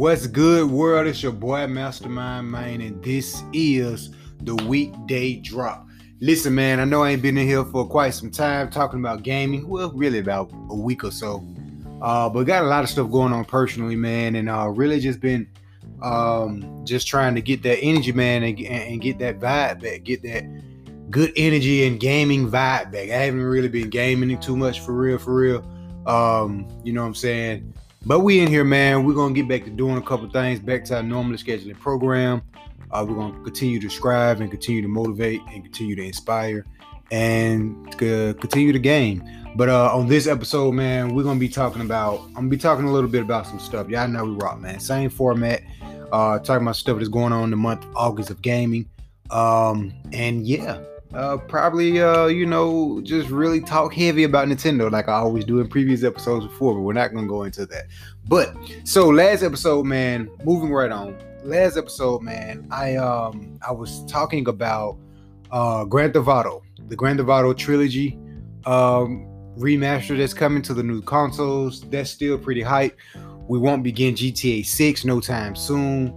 What's good, world? It's your boy Mastermind Man, and this is the weekday drop. Listen, man, I know I ain't been in here for quite some time talking about gaming. Well, really about a week or so. Uh, but got a lot of stuff going on personally, man, and uh, really just been um, just trying to get that energy, man, and, and get that vibe back, get that good energy and gaming vibe back. I haven't really been gaming too much for real, for real. Um, you know what I'm saying? But we in here, man. We're gonna get back to doing a couple things, back to our normally scheduling program. Uh, we're gonna continue to strive and continue to motivate and continue to inspire and continue to game. But uh, on this episode, man, we're gonna be talking about. I'm gonna be talking a little bit about some stuff. Y'all know we rock, man. Same format. Uh, talking about stuff that's going on in the month August of gaming. Um, and yeah, uh, probably uh, you know, just really talk heavy about Nintendo like I always do in previous episodes before, but we're not gonna go into that. But so last episode, man, moving right on. Last episode, man, I um I was talking about uh Grand Theft Auto, the Grand Theft Auto trilogy um remaster that's coming to the new consoles. That's still pretty hype. We won't begin GTA 6 no time soon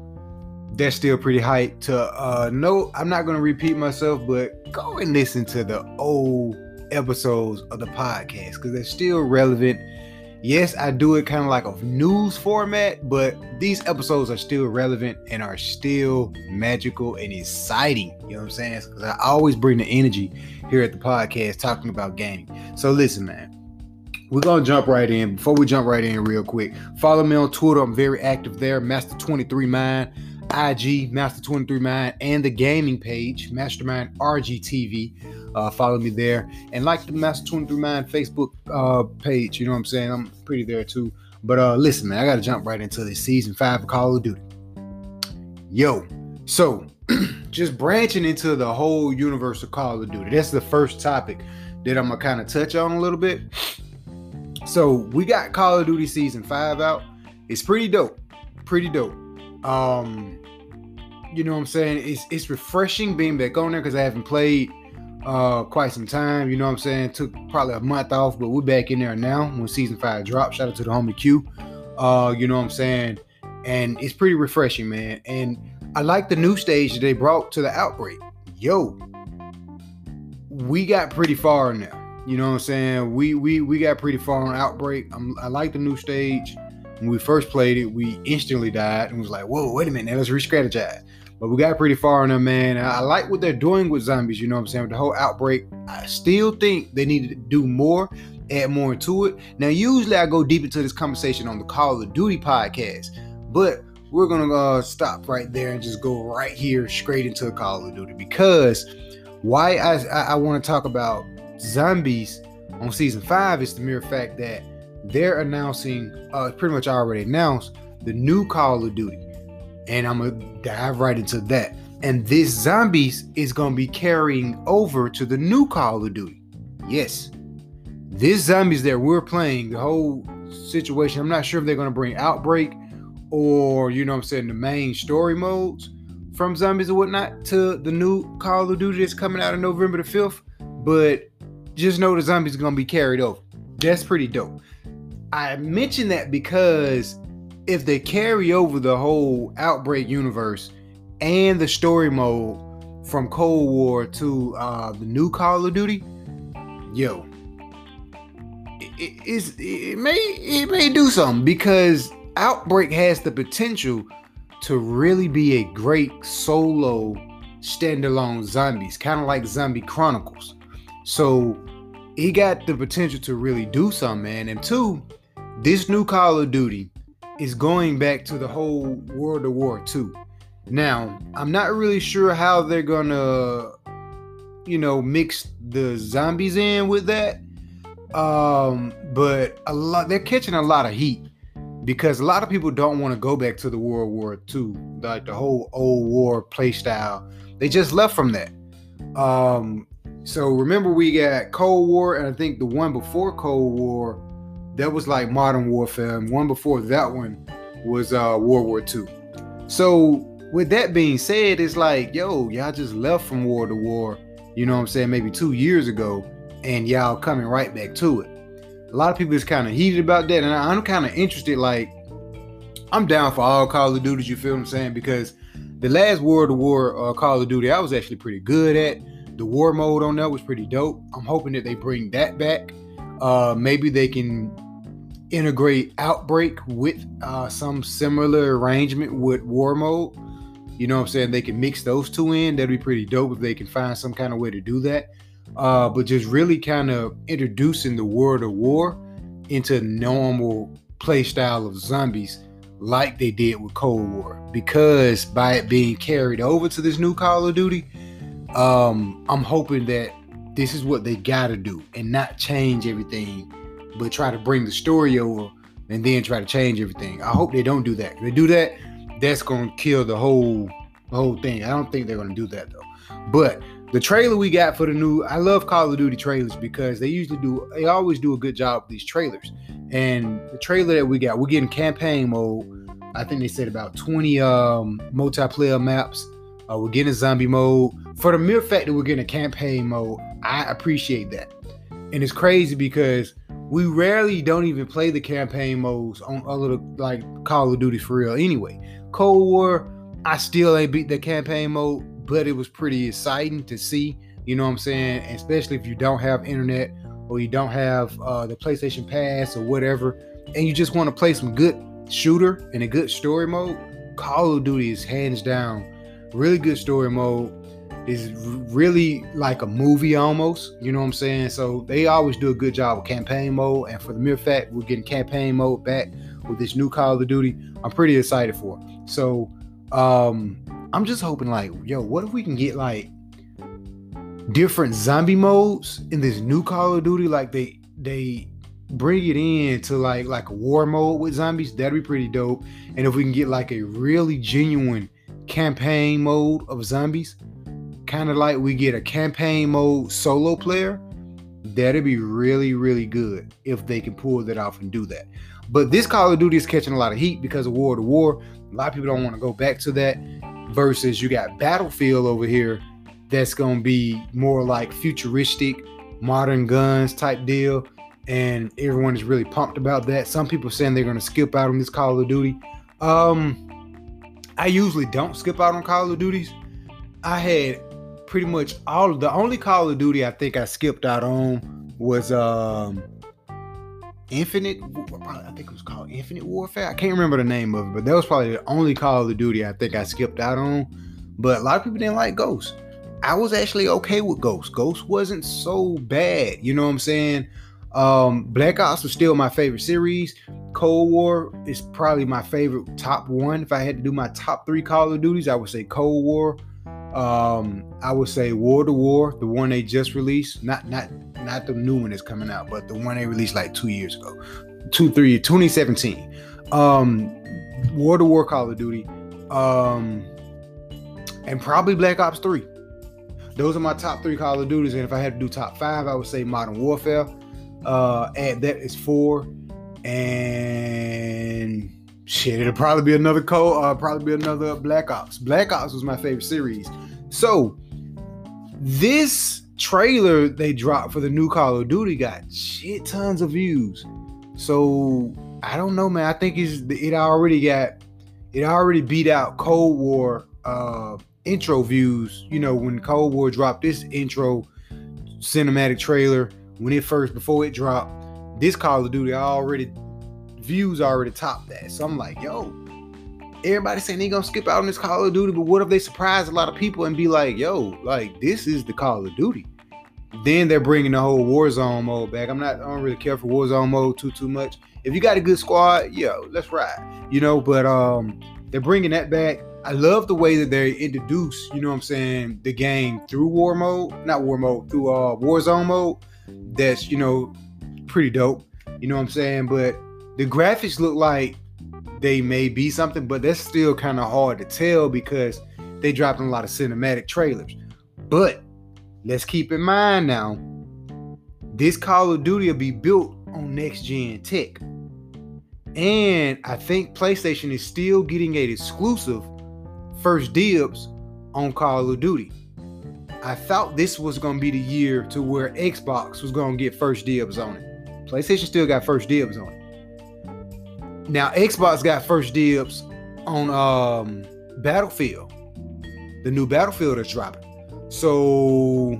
that's still pretty hype to uh no i'm not gonna repeat myself but go and listen to the old episodes of the podcast because they're still relevant yes i do it kind of like a news format but these episodes are still relevant and are still magical and exciting you know what i'm saying because i always bring the energy here at the podcast talking about gaming so listen man we're gonna jump right in. Before we jump right in, real quick, follow me on Twitter. I'm very active there, Master23Mind. IG, Master23Mind, and the gaming page, Mastermind RGTV. Uh, follow me there and like the Master23Mind Facebook uh, page. You know what I'm saying? I'm pretty there too. But uh, listen, man, I got to jump right into this season five of Call of Duty. Yo, so just branching into the whole universe of Call of Duty. That's the first topic that I'm gonna kind of touch on a little bit. So we got Call of Duty season five out. It's pretty dope. Pretty dope. Um, you know what I'm saying? It's it's refreshing being back on there because I haven't played uh quite some time. You know what I'm saying? Took probably a month off, but we're back in there now when season five dropped. Shout out to the homie Q. Uh, you know what I'm saying? And it's pretty refreshing, man. And I like the new stage that they brought to the outbreak. Yo, we got pretty far now. You know what I'm saying? We we we got pretty far on outbreak. I'm, I like the new stage. When we first played it, we instantly died and was like, "Whoa, wait a minute, now let's re-strategize." But we got pretty far on them, man. I, like what they're doing with zombies. You know what I'm saying? With the whole outbreak, I still think they need to do more, add more into it. Now, usually I go deep into this conversation on the Call of Duty podcast, but we're gonna uh, stop right there and just go right here straight into Call of Duty because why I I, I want to talk about zombies on season five is the mere fact that they're announcing, uh, pretty much already announced the new Call of Duty and I'm gonna dive right into that. And this zombies is gonna be carrying over to the new Call of Duty. Yes, this zombies that we're playing, the whole situation. I'm not sure if they're gonna bring Outbreak or you know I'm saying the main story modes from zombies or whatnot to the new Call of Duty that's coming out on November the 5th. But just know the zombies gonna be carried over. That's pretty dope. I mention that because if they carry over the whole Outbreak universe and the story mode from Cold War to uh, the new Call of Duty, yo, it, it may it may do something because Outbreak has the potential to really be a great solo standalone zombies, kind of like Zombie Chronicles. So he got the potential to really do something, man. And two, this new Call of Duty is going back to the whole World of War II. Now, I'm not really sure how they're gonna, you know, mix the zombies in with that. Um, but a lot they're catching a lot of heat because a lot of people don't want to go back to the World War II, like the whole old war play style. They just left from that. Um, so remember we got Cold War, and I think the one before Cold War that was like modern warfare and one before that one was uh world war ii so with that being said it's like yo y'all just left from war to war you know what i'm saying maybe two years ago and y'all coming right back to it a lot of people is kind of heated about that and i'm kind of interested like I'm down for all Call of Duties. You feel what I'm saying? Because the last World of War uh, Call of Duty, I was actually pretty good at. The war mode on that was pretty dope. I'm hoping that they bring that back. Uh, maybe they can integrate Outbreak with uh, some similar arrangement with war mode. You know what I'm saying? They can mix those two in. That'd be pretty dope if they can find some kind of way to do that. Uh, but just really kind of introducing the World of War into normal play style of zombies like they did with Cold War. Because by it being carried over to this new Call of Duty, um, I'm hoping that this is what they gotta do and not change everything, but try to bring the story over and then try to change everything. I hope they don't do that. If they do that, that's gonna kill the whole the whole thing. I don't think they're gonna do that though. But the trailer we got for the new I love Call of Duty trailers because they usually do they always do a good job with these trailers. And the trailer that we got, we're getting campaign mode. I think they said about 20 um multiplayer maps. Uh, we're getting zombie mode. For the mere fact that we're getting a campaign mode, I appreciate that. And it's crazy because we rarely don't even play the campaign modes on other like Call of Duty for real anyway. Cold War, I still ain't beat the campaign mode, but it was pretty exciting to see. You know what I'm saying? Especially if you don't have internet or you don't have uh, the PlayStation Pass or whatever, and you just want to play some good shooter and a good story mode. Call of Duty is hands down really good story mode. Is really like a movie almost. You know what I'm saying? So they always do a good job with campaign mode, and for the mere fact we're getting campaign mode back with this new Call of Duty, I'm pretty excited for. So um I'm just hoping like, yo, what if we can get like different zombie modes in this new Call of Duty? Like they they bring it in to like like war mode with zombies, that'd be pretty dope. And if we can get like a really genuine campaign mode of zombies, kind of like we get a campaign mode solo player, that'd be really, really good if they can pull that off and do that. But this Call of Duty is catching a lot of heat because of War to War. A lot of people don't want to go back to that. Versus you got Battlefield over here that's going to be more like futuristic, modern guns type deal. And everyone is really pumped about that. Some people saying they're going to skip out on this Call of Duty. Um, I usually don't skip out on Call of Duties. I had pretty much all the only Call of Duty I think I skipped out on was um Infinite I think it was called Infinite Warfare. I can't remember the name of it, but that was probably the only Call of Duty I think I skipped out on. But a lot of people didn't like Ghost. I was actually okay with Ghost. Ghost wasn't so bad. You know what I'm saying? Um, Black Ops was still my favorite series. Cold War is probably my favorite top one. If I had to do my top three Call of Duties, I would say Cold War. Um, I would say War to War, the one they just released. Not not not the new one that's coming out, but the one they released like two years ago. Two, three, 2017. Um, War to War Call of Duty. Um, and probably Black Ops 3. Those are my top three Call of Duties. And if I had to do top five, I would say Modern Warfare. Uh, and that is four. And shit, it'll probably be another co. Uh, probably be another Black Ops. Black Ops was my favorite series. So this trailer they dropped for the new Call of Duty got shit tons of views. So I don't know, man. I think it's it already got it already beat out Cold War uh intro views. You know, when Cold War dropped this intro cinematic trailer when it first before it dropped, this Call of Duty already views already topped that. So I'm like, yo, everybody saying they gonna skip out on this Call of Duty, but what if they surprise a lot of people and be like, yo, like this is the Call of Duty? Then they're bringing the whole Warzone mode back. I'm not, I don't really care for Warzone mode too too much. If you got a good squad, yo, let's ride. You know, but um, they're bringing that back. I love the way that they introduce, you know what I'm saying, the game through war mode, not war mode, through uh Warzone mode. That's you know pretty dope. You know what I'm saying? But the graphics look like they may be something, but that's still kind of hard to tell because they dropped a lot of cinematic trailers. But let's keep in mind now, this Call of Duty will be built on next gen tech. And I think PlayStation is still getting an exclusive first dibs on Call of Duty. I thought this was going to be the year to where Xbox was going to get first dibs on it. PlayStation still got first dibs on it. Now Xbox got first dibs on um Battlefield, the new Battlefield that's dropping. So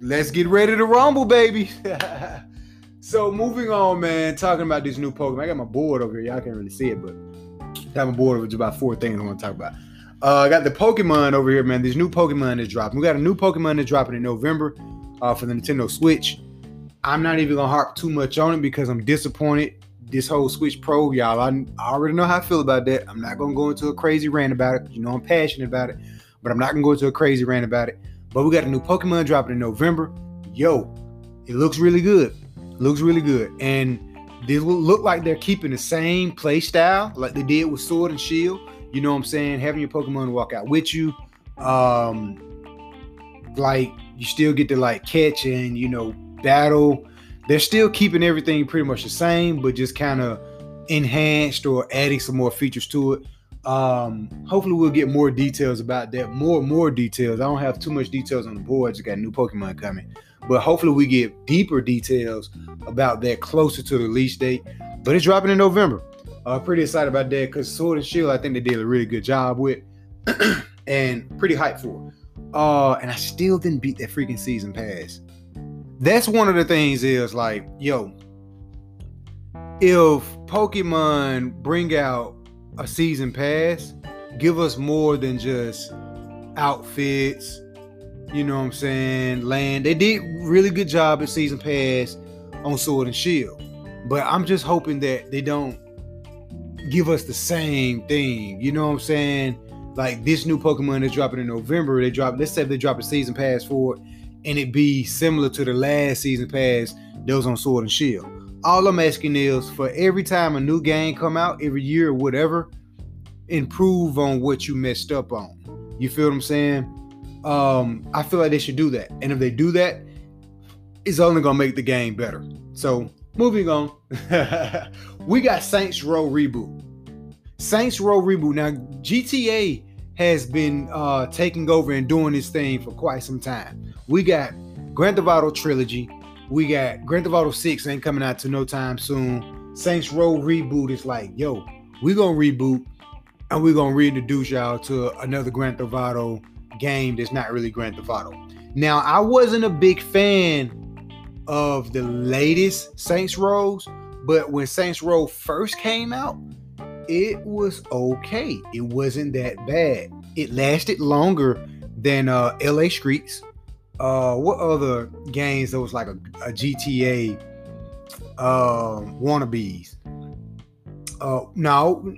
let's get ready to rumble, baby. so moving on, man. Talking about this new Pokemon. I got my board over here. Y'all can't really see it, but I have a board with about four things I want to talk about. Uh, I got the Pokemon over here, man. This new Pokemon is dropping. We got a new Pokemon that's dropping in November uh, for the Nintendo Switch. I'm not even gonna harp too much on it because I'm disappointed. This whole Switch Pro, y'all, I, I already know how I feel about that. I'm not gonna go into a crazy rant about it. You know, I'm passionate about it, but I'm not gonna go into a crazy rant about it. But we got a new Pokemon dropping in November. Yo, it looks really good. Looks really good, and they look like they're keeping the same play style like they did with Sword and Shield. You know what I'm saying? Having your Pokemon walk out with you. Um, like you still get to like catch and you know battle. They're still keeping everything pretty much the same, but just kind of enhanced or adding some more features to it. Um, hopefully we'll get more details about that. More more details. I don't have too much details on the board. Just got new Pokemon coming. But hopefully we get deeper details about that closer to the release date. But it's dropping in November. Uh, pretty excited about that because Sword and Shield, I think they did a really good job with, and pretty hyped for. Uh, and I still didn't beat that freaking season pass. That's one of the things is like, yo, if Pokemon bring out a season pass, give us more than just outfits. You know what I'm saying? Land. They did really good job at season pass on Sword and Shield, but I'm just hoping that they don't give us the same thing. You know what I'm saying? Like this new Pokemon is dropping in November. They drop. Let's say they drop a season pass for it, and it be similar to the last season pass that was on Sword and Shield. All I'm asking is for every time a new game come out, every year or whatever, improve on what you messed up on. You feel what I'm saying? Um, I feel like they should do that. And if they do that, it's only gonna make the game better. So moving on. we got Saints Row reboot. Saints Row reboot. Now, GTA has been uh, taking over and doing this thing for quite some time. We got Grand Theft Auto trilogy. We got Grand Theft Auto 6 ain't coming out to no time soon. Saints Row reboot is like, yo, we gonna reboot and we're gonna reintroduce y'all to another Grand Theft Auto game that's not really Grand Theft Auto. Now, I wasn't a big fan of the latest Saints Rows, but when Saints Row first came out, it was okay. It wasn't that bad. It lasted longer than uh, LA Streets. Uh, what other games that was like a, a GTA uh, wannabes? Uh, no,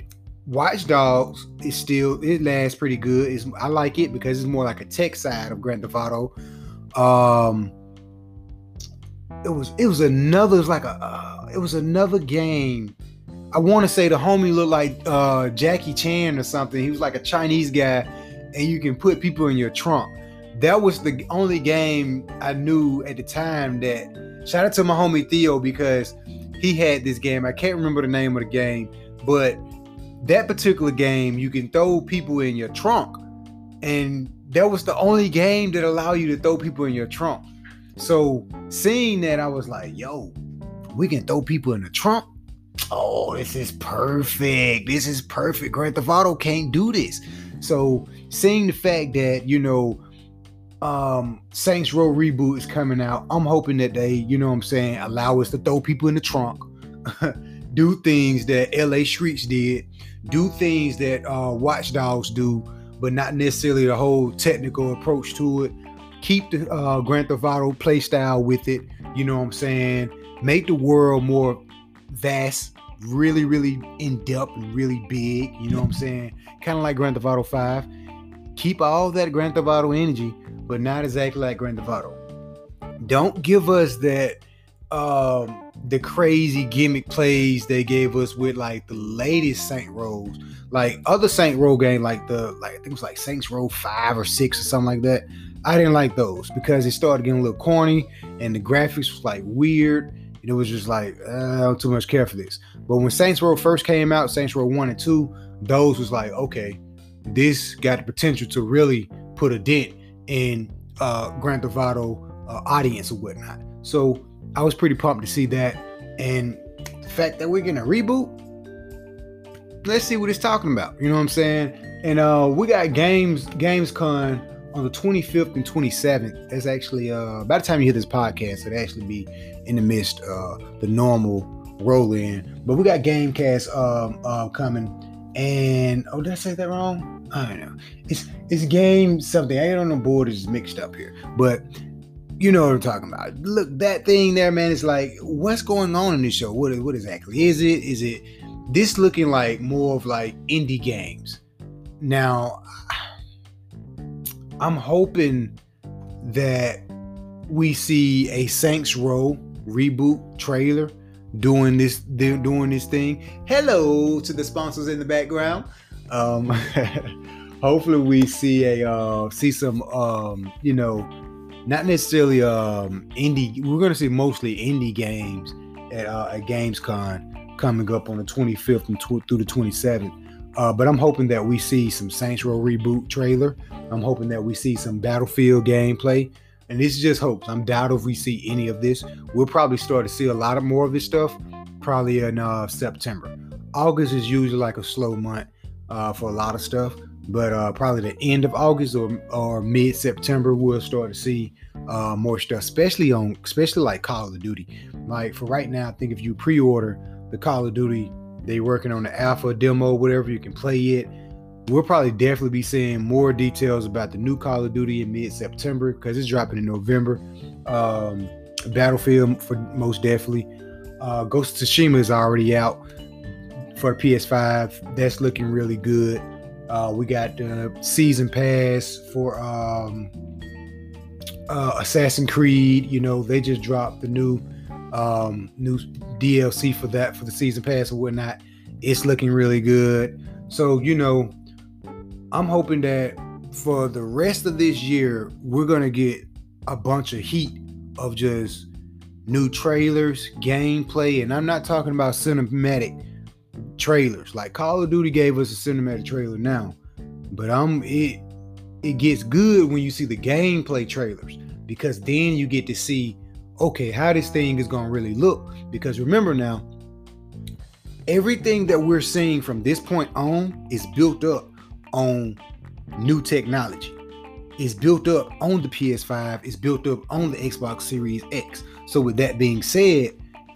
Watch Dogs is still it lasts pretty good. It's, I like it because it's more like a tech side of Grand Theft Auto. Um, it was it was another it was like a uh, it was another game. I want to say the homie looked like uh, Jackie Chan or something. He was like a Chinese guy, and you can put people in your trunk. That was the only game I knew at the time that. Shout out to my homie Theo because he had this game. I can't remember the name of the game, but that particular game you can throw people in your trunk, and that was the only game that allowed you to throw people in your trunk. So seeing that, I was like, yo, we can throw people in the trunk. Oh, this is perfect. This is perfect. Grand Theft Auto can't do this. So seeing the fact that, you know, um Saints Row reboot is coming out, I'm hoping that they, you know what I'm saying, allow us to throw people in the trunk, do things that LA Streets did, do things that uh Watch Dogs do, but not necessarily the whole technical approach to it keep the uh, Grand Theft Auto play style with it. You know what I'm saying? Make the world more vast, really, really in depth and really big. You know what I'm saying? Kind of like Grand Theft Auto 5. Keep all that Grand Theft Auto energy, but not exactly like Grand Theft Auto. Don't give us that um the crazy gimmick plays they gave us with like the latest Saint Rows. Like other Saint Row game, like the like I think it was like Saints Row 5 or 6 or something like that. I didn't like those because it started getting a little corny and the graphics was like weird. And it was just like, uh, I don't too much care for this. But when Saints Row first came out, Saints Row 1 and 2, those was like, okay, this got the potential to really put a dent in uh, Grand Theft Auto uh, audience or whatnot. So I was pretty pumped to see that. And the fact that we're getting a reboot, let's see what it's talking about. You know what I'm saying? And uh, we got games Gamescom on the 25th and 27th. That's actually uh, by the time you hear this podcast, it'll actually be in the midst uh the normal roll in. But we got Gamecast um uh, coming. And oh, did I say that wrong? I don't know. It's it's game something. I on the board is mixed up here. But you know what I'm talking about. Look, that thing there, man, is like, what's going on in this show? What what exactly is it? Is it this looking like more of like indie games? Now, I'm hoping that we see a Saints Row reboot trailer doing this doing this thing. Hello to the sponsors in the background. Um, hopefully we see a uh, see some um, you know not necessarily um, indie. We're gonna see mostly indie games at, uh, at Gamescom coming up on the 25th and tw- through the 27th. Uh, but I'm hoping that we see some Saints Row reboot trailer. I'm hoping that we see some Battlefield gameplay. And this is just hopes. I'm doubt if we see any of this. We'll probably start to see a lot of more of this stuff probably in uh, September. August is usually like a slow month uh, for a lot of stuff, but uh, probably the end of August or, or mid September we'll start to see uh, more stuff, especially on especially like Call of Duty. Like for right now, I think if you pre-order the Call of Duty they're working on the alpha demo, whatever. You can play it. We'll probably definitely be seeing more details about the new Call of Duty in mid-September because it's dropping in November. Um, Battlefield for most definitely. Uh, Ghost of Tsushima is already out for PS5. That's looking really good. Uh, we got the season pass for um, uh, Assassin's Creed. You know, they just dropped the new um, new DLC for that for the season pass and whatnot. It's looking really good. So, you know, I'm hoping that for the rest of this year, we're gonna get a bunch of heat of just new trailers, gameplay, and I'm not talking about cinematic trailers. Like Call of Duty gave us a cinematic trailer now, but I'm it it gets good when you see the gameplay trailers because then you get to see okay, how this thing is going to really look. Because remember now, everything that we're seeing from this point on is built up on new technology. It's built up on the PS5, it's built up on the Xbox Series X. So, with that being said,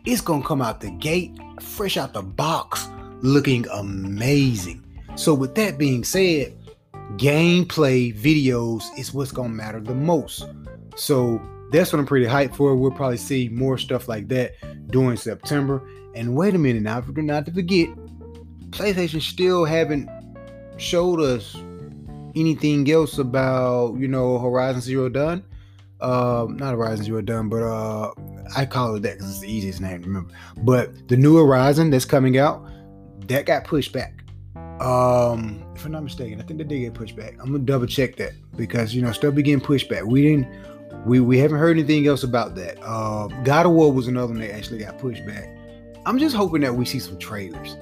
it's to come out the gate, fresh out the box, looking amazing. So, with that being said, gameplay videos is what's to matter the most. So, that's what I'm pretty hyped for. We'll probably see more stuff like that during September. And wait a minute now, for not to forget, PlayStation still haven't showed us anything else about you know Horizon Zero Dawn. Um, not Horizon Zero Dawn, but uh, I call it that because it's the easiest name to remember. But the new Horizon that's coming out, that got pushed back. Um, if I'm not mistaken, I think that did get pushed back. I'm gonna double check that because you know stuff be getting pushed back. We didn't we we haven't heard anything else about that. Uh, God of War was another one that actually got pushed back. I'm just hoping that we see some trailers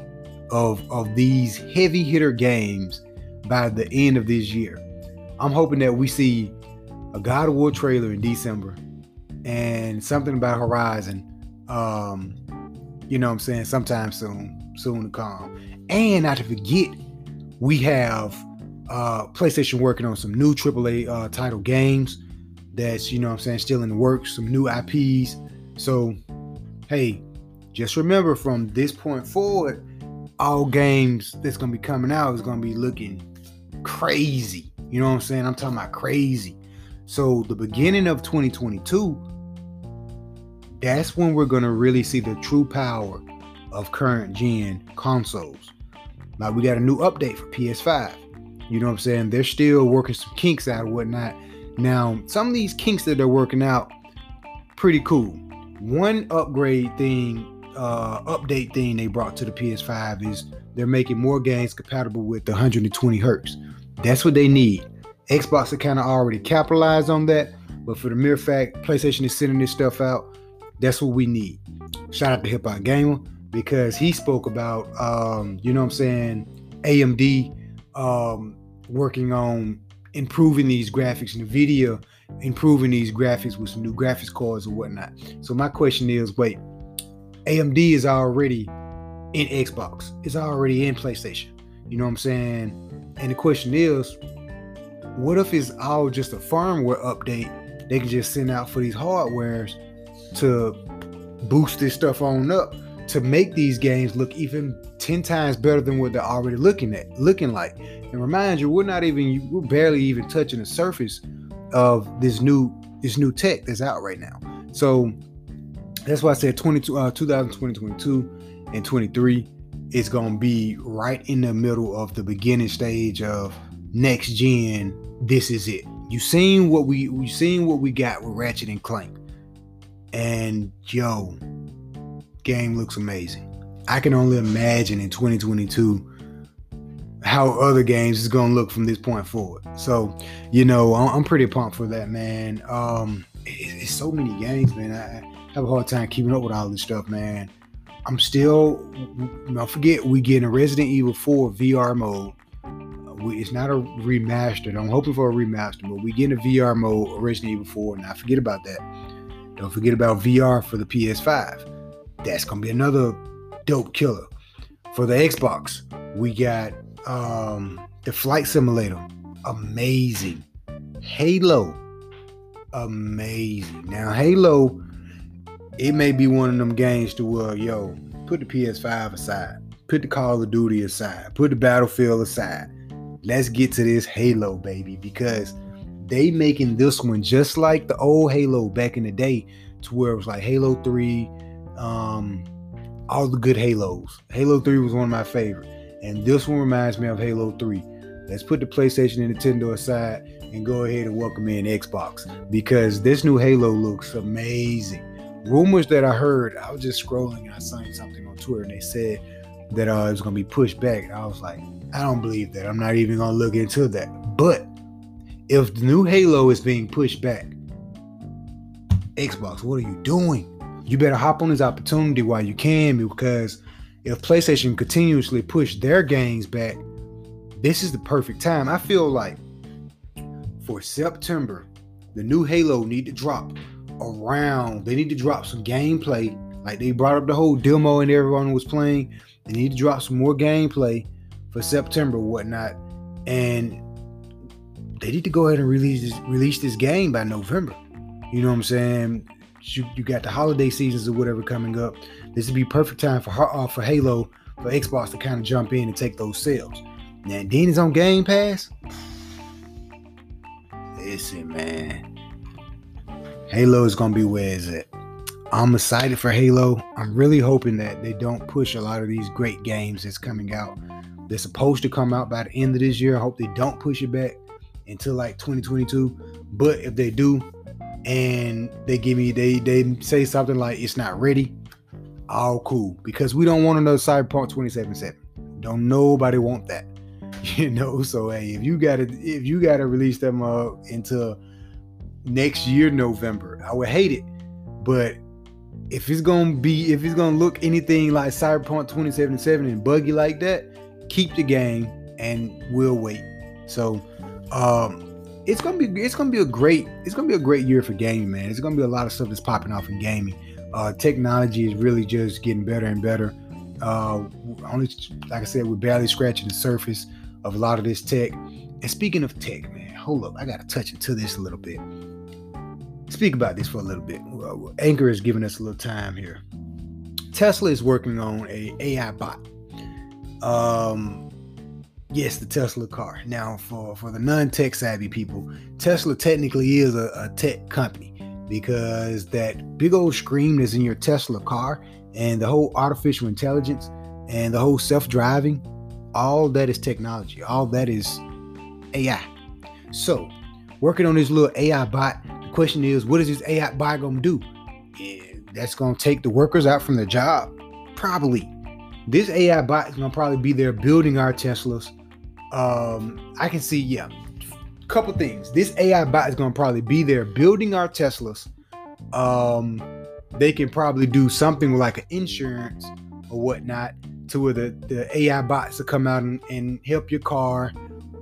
of of these heavy hitter games by the end of this year. I'm hoping that we see a God of War trailer in December and something about Horizon. Um, you know what I'm saying? Sometime soon, soon to come. And not to forget, we have uh, PlayStation working on some new AAA uh, title games that's, you know what I'm saying, still in the works, some new IPs. So, hey, just remember from this point forward, all games that's to be coming out is to be looking crazy. You know what I'm saying? I'm talking about crazy. So, the beginning of 2022, that's when we're to really see the true power of current gen consoles. Like we got a new update for PS5. You know what I'm saying? They're still working some kinks out and whatnot now, some of these kinks that they're working out, pretty cool. One upgrade thing, uh, update thing they brought to the PS5 is they're making more games compatible with the 120 hertz. That's what they need. Xbox had kind of already capitalized on that, but for the mere fact PlayStation is sending this stuff out, that's what we need. Shout out to Hip Hop Gamer because he spoke about, um, you know what I'm saying, AMD um, working on improving these graphics video, improving these graphics with some new graphics cards or whatnot. So my question is, wait, AMD is already in Xbox. It's already in PlayStation. You know what I'm saying? And the question is, what if it's all just a firmware update they can just send out for these hardwares to boost this stuff on up to make these games look even 10 times better than what they're already looking at looking like and remind you we're not even we're barely even touching the surface of this new this new tech that's out right now so that's why i said 22 uh 2020 22 and 23 is going to be right in the middle of the beginning stage of next gen this is it you seen what we we seen what we got with ratchet and clank and yo game looks amazing. I can only imagine in 2022 how other games is going to look from this point forward. So, you know, I'm pretty pumped for that, man. Um, it's so many games, man. I have a hard time keeping up with all this stuff, man. I'm still, don't forget, we get a Resident Evil 4 VR mode. it's not a remastered. I'm hoping for a remaster, but we get a VR mode, Resident Evil 4. And I forget about that. Don't forget about VR for the PS5 that's gonna be another dope killer. For the Xbox, we got um, the Flight Simulator, amazing. Halo, amazing. Now Halo, it may be one of them games to where yo put the PS5 aside, put the Call of Duty aside, put the Battlefield aside. Let's get to this Halo baby because they making this one just like the old Halo back in the day, to where it was like Halo 3 um, all the good Halos. Halo 3 was one of my favorite. And this one reminds me of Halo 3. Let's put the PlayStation and Nintendo aside and go ahead and welcome in Xbox because this new Halo looks amazing. Rumors that I heard, I was just scrolling and I saw something on Twitter and they said that uh, it was going to be pushed back. And I was like, I don't believe that. I'm not even going to look into that. But if the new Halo is being pushed back, Xbox, what are you doing? you better hop on this opportunity while you can because if PlayStation continuously push their games back, this is the perfect time. I feel like for September, the new Halo need to drop around. They need to drop some gameplay. Like they brought up the whole demo and everyone was playing. They need to drop some more gameplay for September, whatnot. And they need to go ahead and release this, release this game by November. You know what I'm saying? you, you got the holiday seasons or whatever coming up. This would be perfect time for uh, for Halo for Xbox to kind of jump in and take those sales. Now, then it's on Game Pass. Listen, man. Halo is gonna be where is it? I'm excited for Halo. I'm really hoping that they don't push a lot of these great games that's coming out. They're supposed to come out by the end of this year. I hope they don't push it back until like 2022. But if they do, and they give me they they say something like it's not ready, all cool because we don't want another Cyberpunk 2077. Don't nobody want that, you know. So hey, if you gotta if you gotta release them uh into next year November, I would hate it, but if it's gonna be if it's gonna look anything like Cyberpunk 2077 and buggy like that, keep the game and we'll wait. So um it's gonna be it's gonna be a great it's gonna be a great year for gaming, man. It's gonna be a lot of stuff that's popping off in gaming. Uh, technology is really just getting better and better. Uh, only like I said, we're barely scratching the surface of a lot of this tech. And speaking of tech, man, hold up, I gotta touch into this a little bit. Speak about this for a little bit. Anchor is giving us a little time here. Tesla is working on a AI bot. Um, Yes, the Tesla car. Now, for, for the non tech savvy people, Tesla technically is a, a tech company because that big old screen that's in your Tesla car and the whole artificial intelligence and the whole self driving, all that is technology. All that is AI. So, working on this little AI bot, the question is, what is this AI bot to do? Yeah, that's to take the workers out from their job? Probably. This AI bot is to probably be there building our Teslas um, I can see, yeah, a couple things. This AI bot is to probably be there building our Teslas. Um, they can probably do something like an insurance or whatnot to where the, the AI bots will come out and, and help your car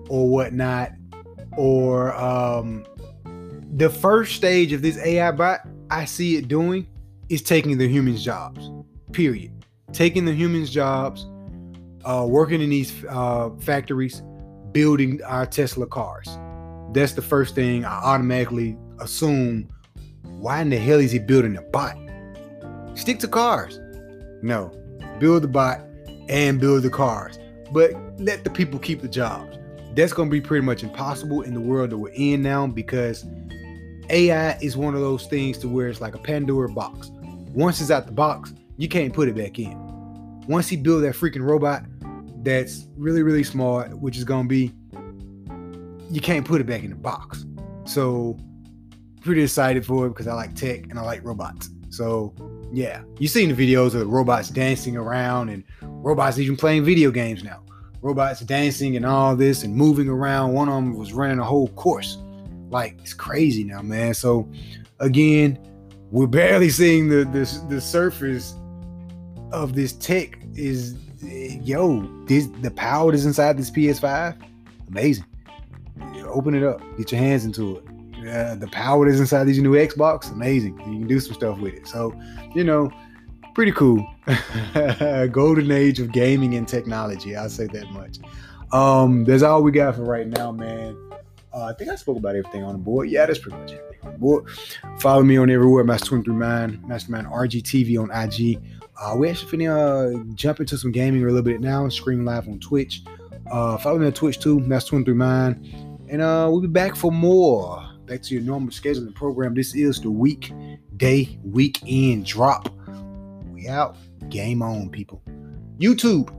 or whatnot. Or um, the first stage of this AI bot, I see it doing is taking the humans' jobs. Period. Taking the humans' jobs, uh, working in these uh, factories, building our Tesla cars. That's the first thing I automatically assume. Why in the hell is he building a bot? Stick to cars. No, build the bot and build the cars, but let the people keep the jobs. That's going to be pretty much impossible in the world that we're in now because AI is one of those things to where it's like a Pandora box. Once it's out the box, you can't put it back in. Once he build that freaking robot that's really, really smart, which is gonna be, you can't put it back in the box. So pretty excited for it because I like tech and I like robots. So yeah, you've seen the videos of the robots dancing around and robots even playing video games now. Robots dancing and all this and moving around. One of them was running a whole course. Like it's crazy now, man. So again, we're barely seeing the the, the surface of this tech is yo this the power that's inside this ps5 amazing open it up get your hands into it uh, the power that's inside these new xbox amazing you can do some stuff with it so you know pretty cool golden age of gaming and technology i'll say that much um that's all we got for right now man uh, I think I spoke about everything on the board. Yeah, that's pretty much everything on the board. Follow me on everywhere, Master23Mind, Mastermind RGTV on IG. Uh, we actually finna uh, jump into some gaming a little bit now, and stream live on Twitch. Uh, follow me on Twitch too, Master23Mind. And uh, we'll be back for more. Back to your normal scheduling program. This is the weekday weekend drop. Out. Game on, people. YouTube.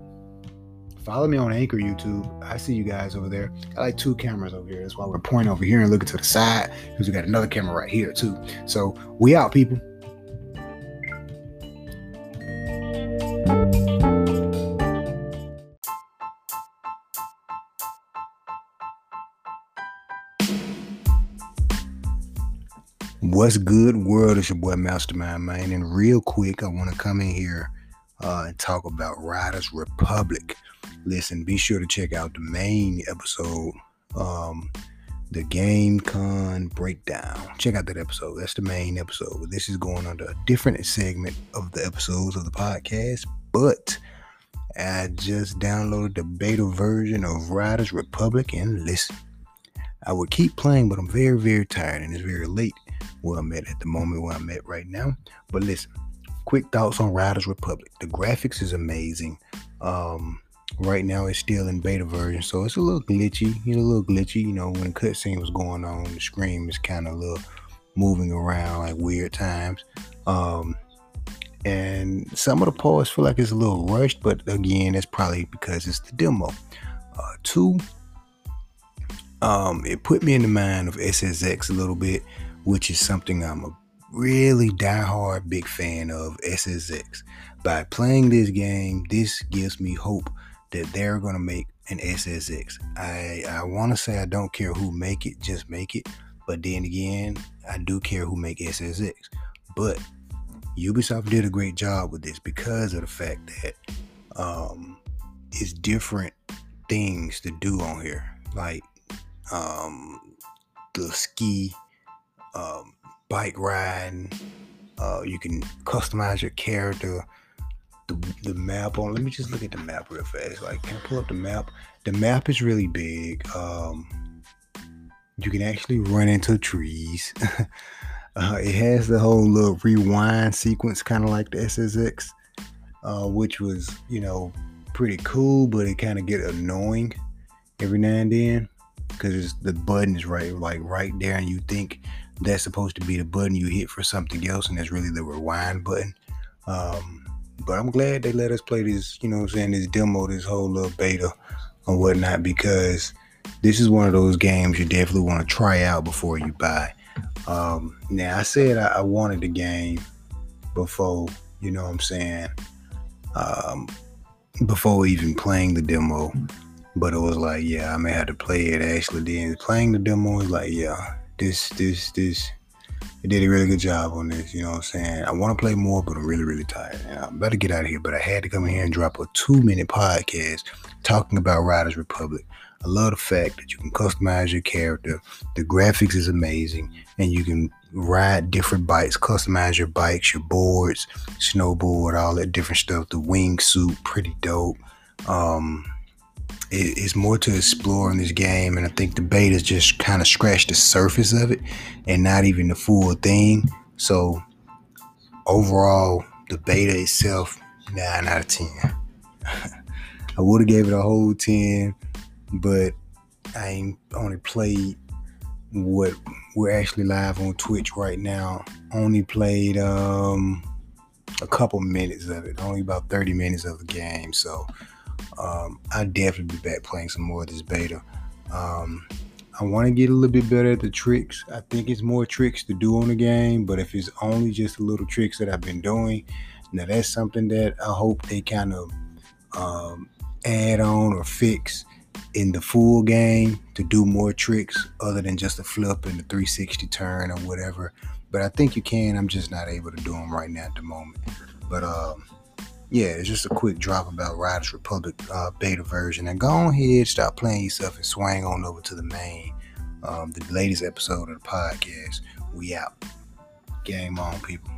Follow me on Anchor YouTube. I see you guys over there. Got like two cameras over here. That's why we're pointing over here and looking to the side because we got another camera right here too. So we out, people. What's good, world? It's your boy Mastermind, man. And real quick, I want to come in here uh, and talk about Riders Republic listen, be sure to check out the main episode, um, the Game Con breakdown. Check out that episode. That's the main episode. This is going under a different segment of the episodes of the podcast, but I just downloaded the beta version of Riders Republic and listen. I would keep playing, but I'm very, very tired and it's very late where I'm at at the moment where I'm at right now. But listen, quick thoughts on Riders Republic. The graphics is amazing. Um, right now it's still in beta version, so it's a little glitchy. You know, a little glitchy. You know, when cutscene was going on, the screen is kind of a little moving around like weird times. Um, and some of the parts feel like it's a little rushed, but again, that's probably because it's the demo. Uh, two, um, it put me in the mind of SSX a little bit, which is something I'm a really die-hard big fan of SSX. By playing this game, this gives me hope that they're to make an SSX. I I want to say I don't care who make it, just make it. But then again, I do care who make SSX. But Ubisoft did a great job with this because of the fact that um, it's different things to do on here, like um, the ski, um, bike riding. Uh, you can customize your character the, the map on. Let me just look at the map real fast. Like, can I pull up the map? The map is really big. Um, you can actually run into trees. uh, it has the whole little rewind sequence, kind of like the SSX, uh, which was, you know, pretty cool, but it kind of get annoying every now and then because the button is right, like right there, and you think that's supposed to be the button you hit for something else, and that's really the rewind button. Um, but I'm glad they let us play this, you know what I'm saying, this demo, this whole little beta or whatnot, because this is one of those games you definitely want to try out before you buy. Um, now, I said I, I, wanted the game before, you know what I'm saying, um, before even playing the demo. But it was like, yeah, I may have to play it actually. Then playing the demo was like, yeah, this, this, this, they did a really good job on this. You know what I'm saying? I want to play more, but I'm really, really tired. And I'm about to get out of here, but I had to come in here and drop a two minute podcast talking about Riders Republic. I love the fact that you can customize your character. The graphics is amazing, and you can ride different bikes, customize your bikes, your boards, snowboard, all that different stuff. The wingsuit, pretty dope. Um, it's more to explore in this game, and I think the beta's just kind of scratched the surface of it, and not even the full thing. So overall, the beta itself, nine out of ten. I would have gave it a whole ten, but I only played what we're actually live on Twitch right now. Only played um a couple minutes of it, only about 30 minutes of the game. So um, I'll definitely be back playing some more of this beta. Um, I want to get a little bit better at the tricks. I think it's more tricks to do on the game, but if it's only just the little tricks that I've been doing, now that's something that I hope they kind of um, add on or fix in the full game to do more tricks other than just a flip and the 360 turn or whatever. But I think you can. I'm just not able to do them right now at the moment. But um, yeah, it's just a quick drop about Riders Republic uh, beta version. And go ahead, stop playing yourself and swing on over to the main, um, the latest episode of the podcast. We out. Game on, people.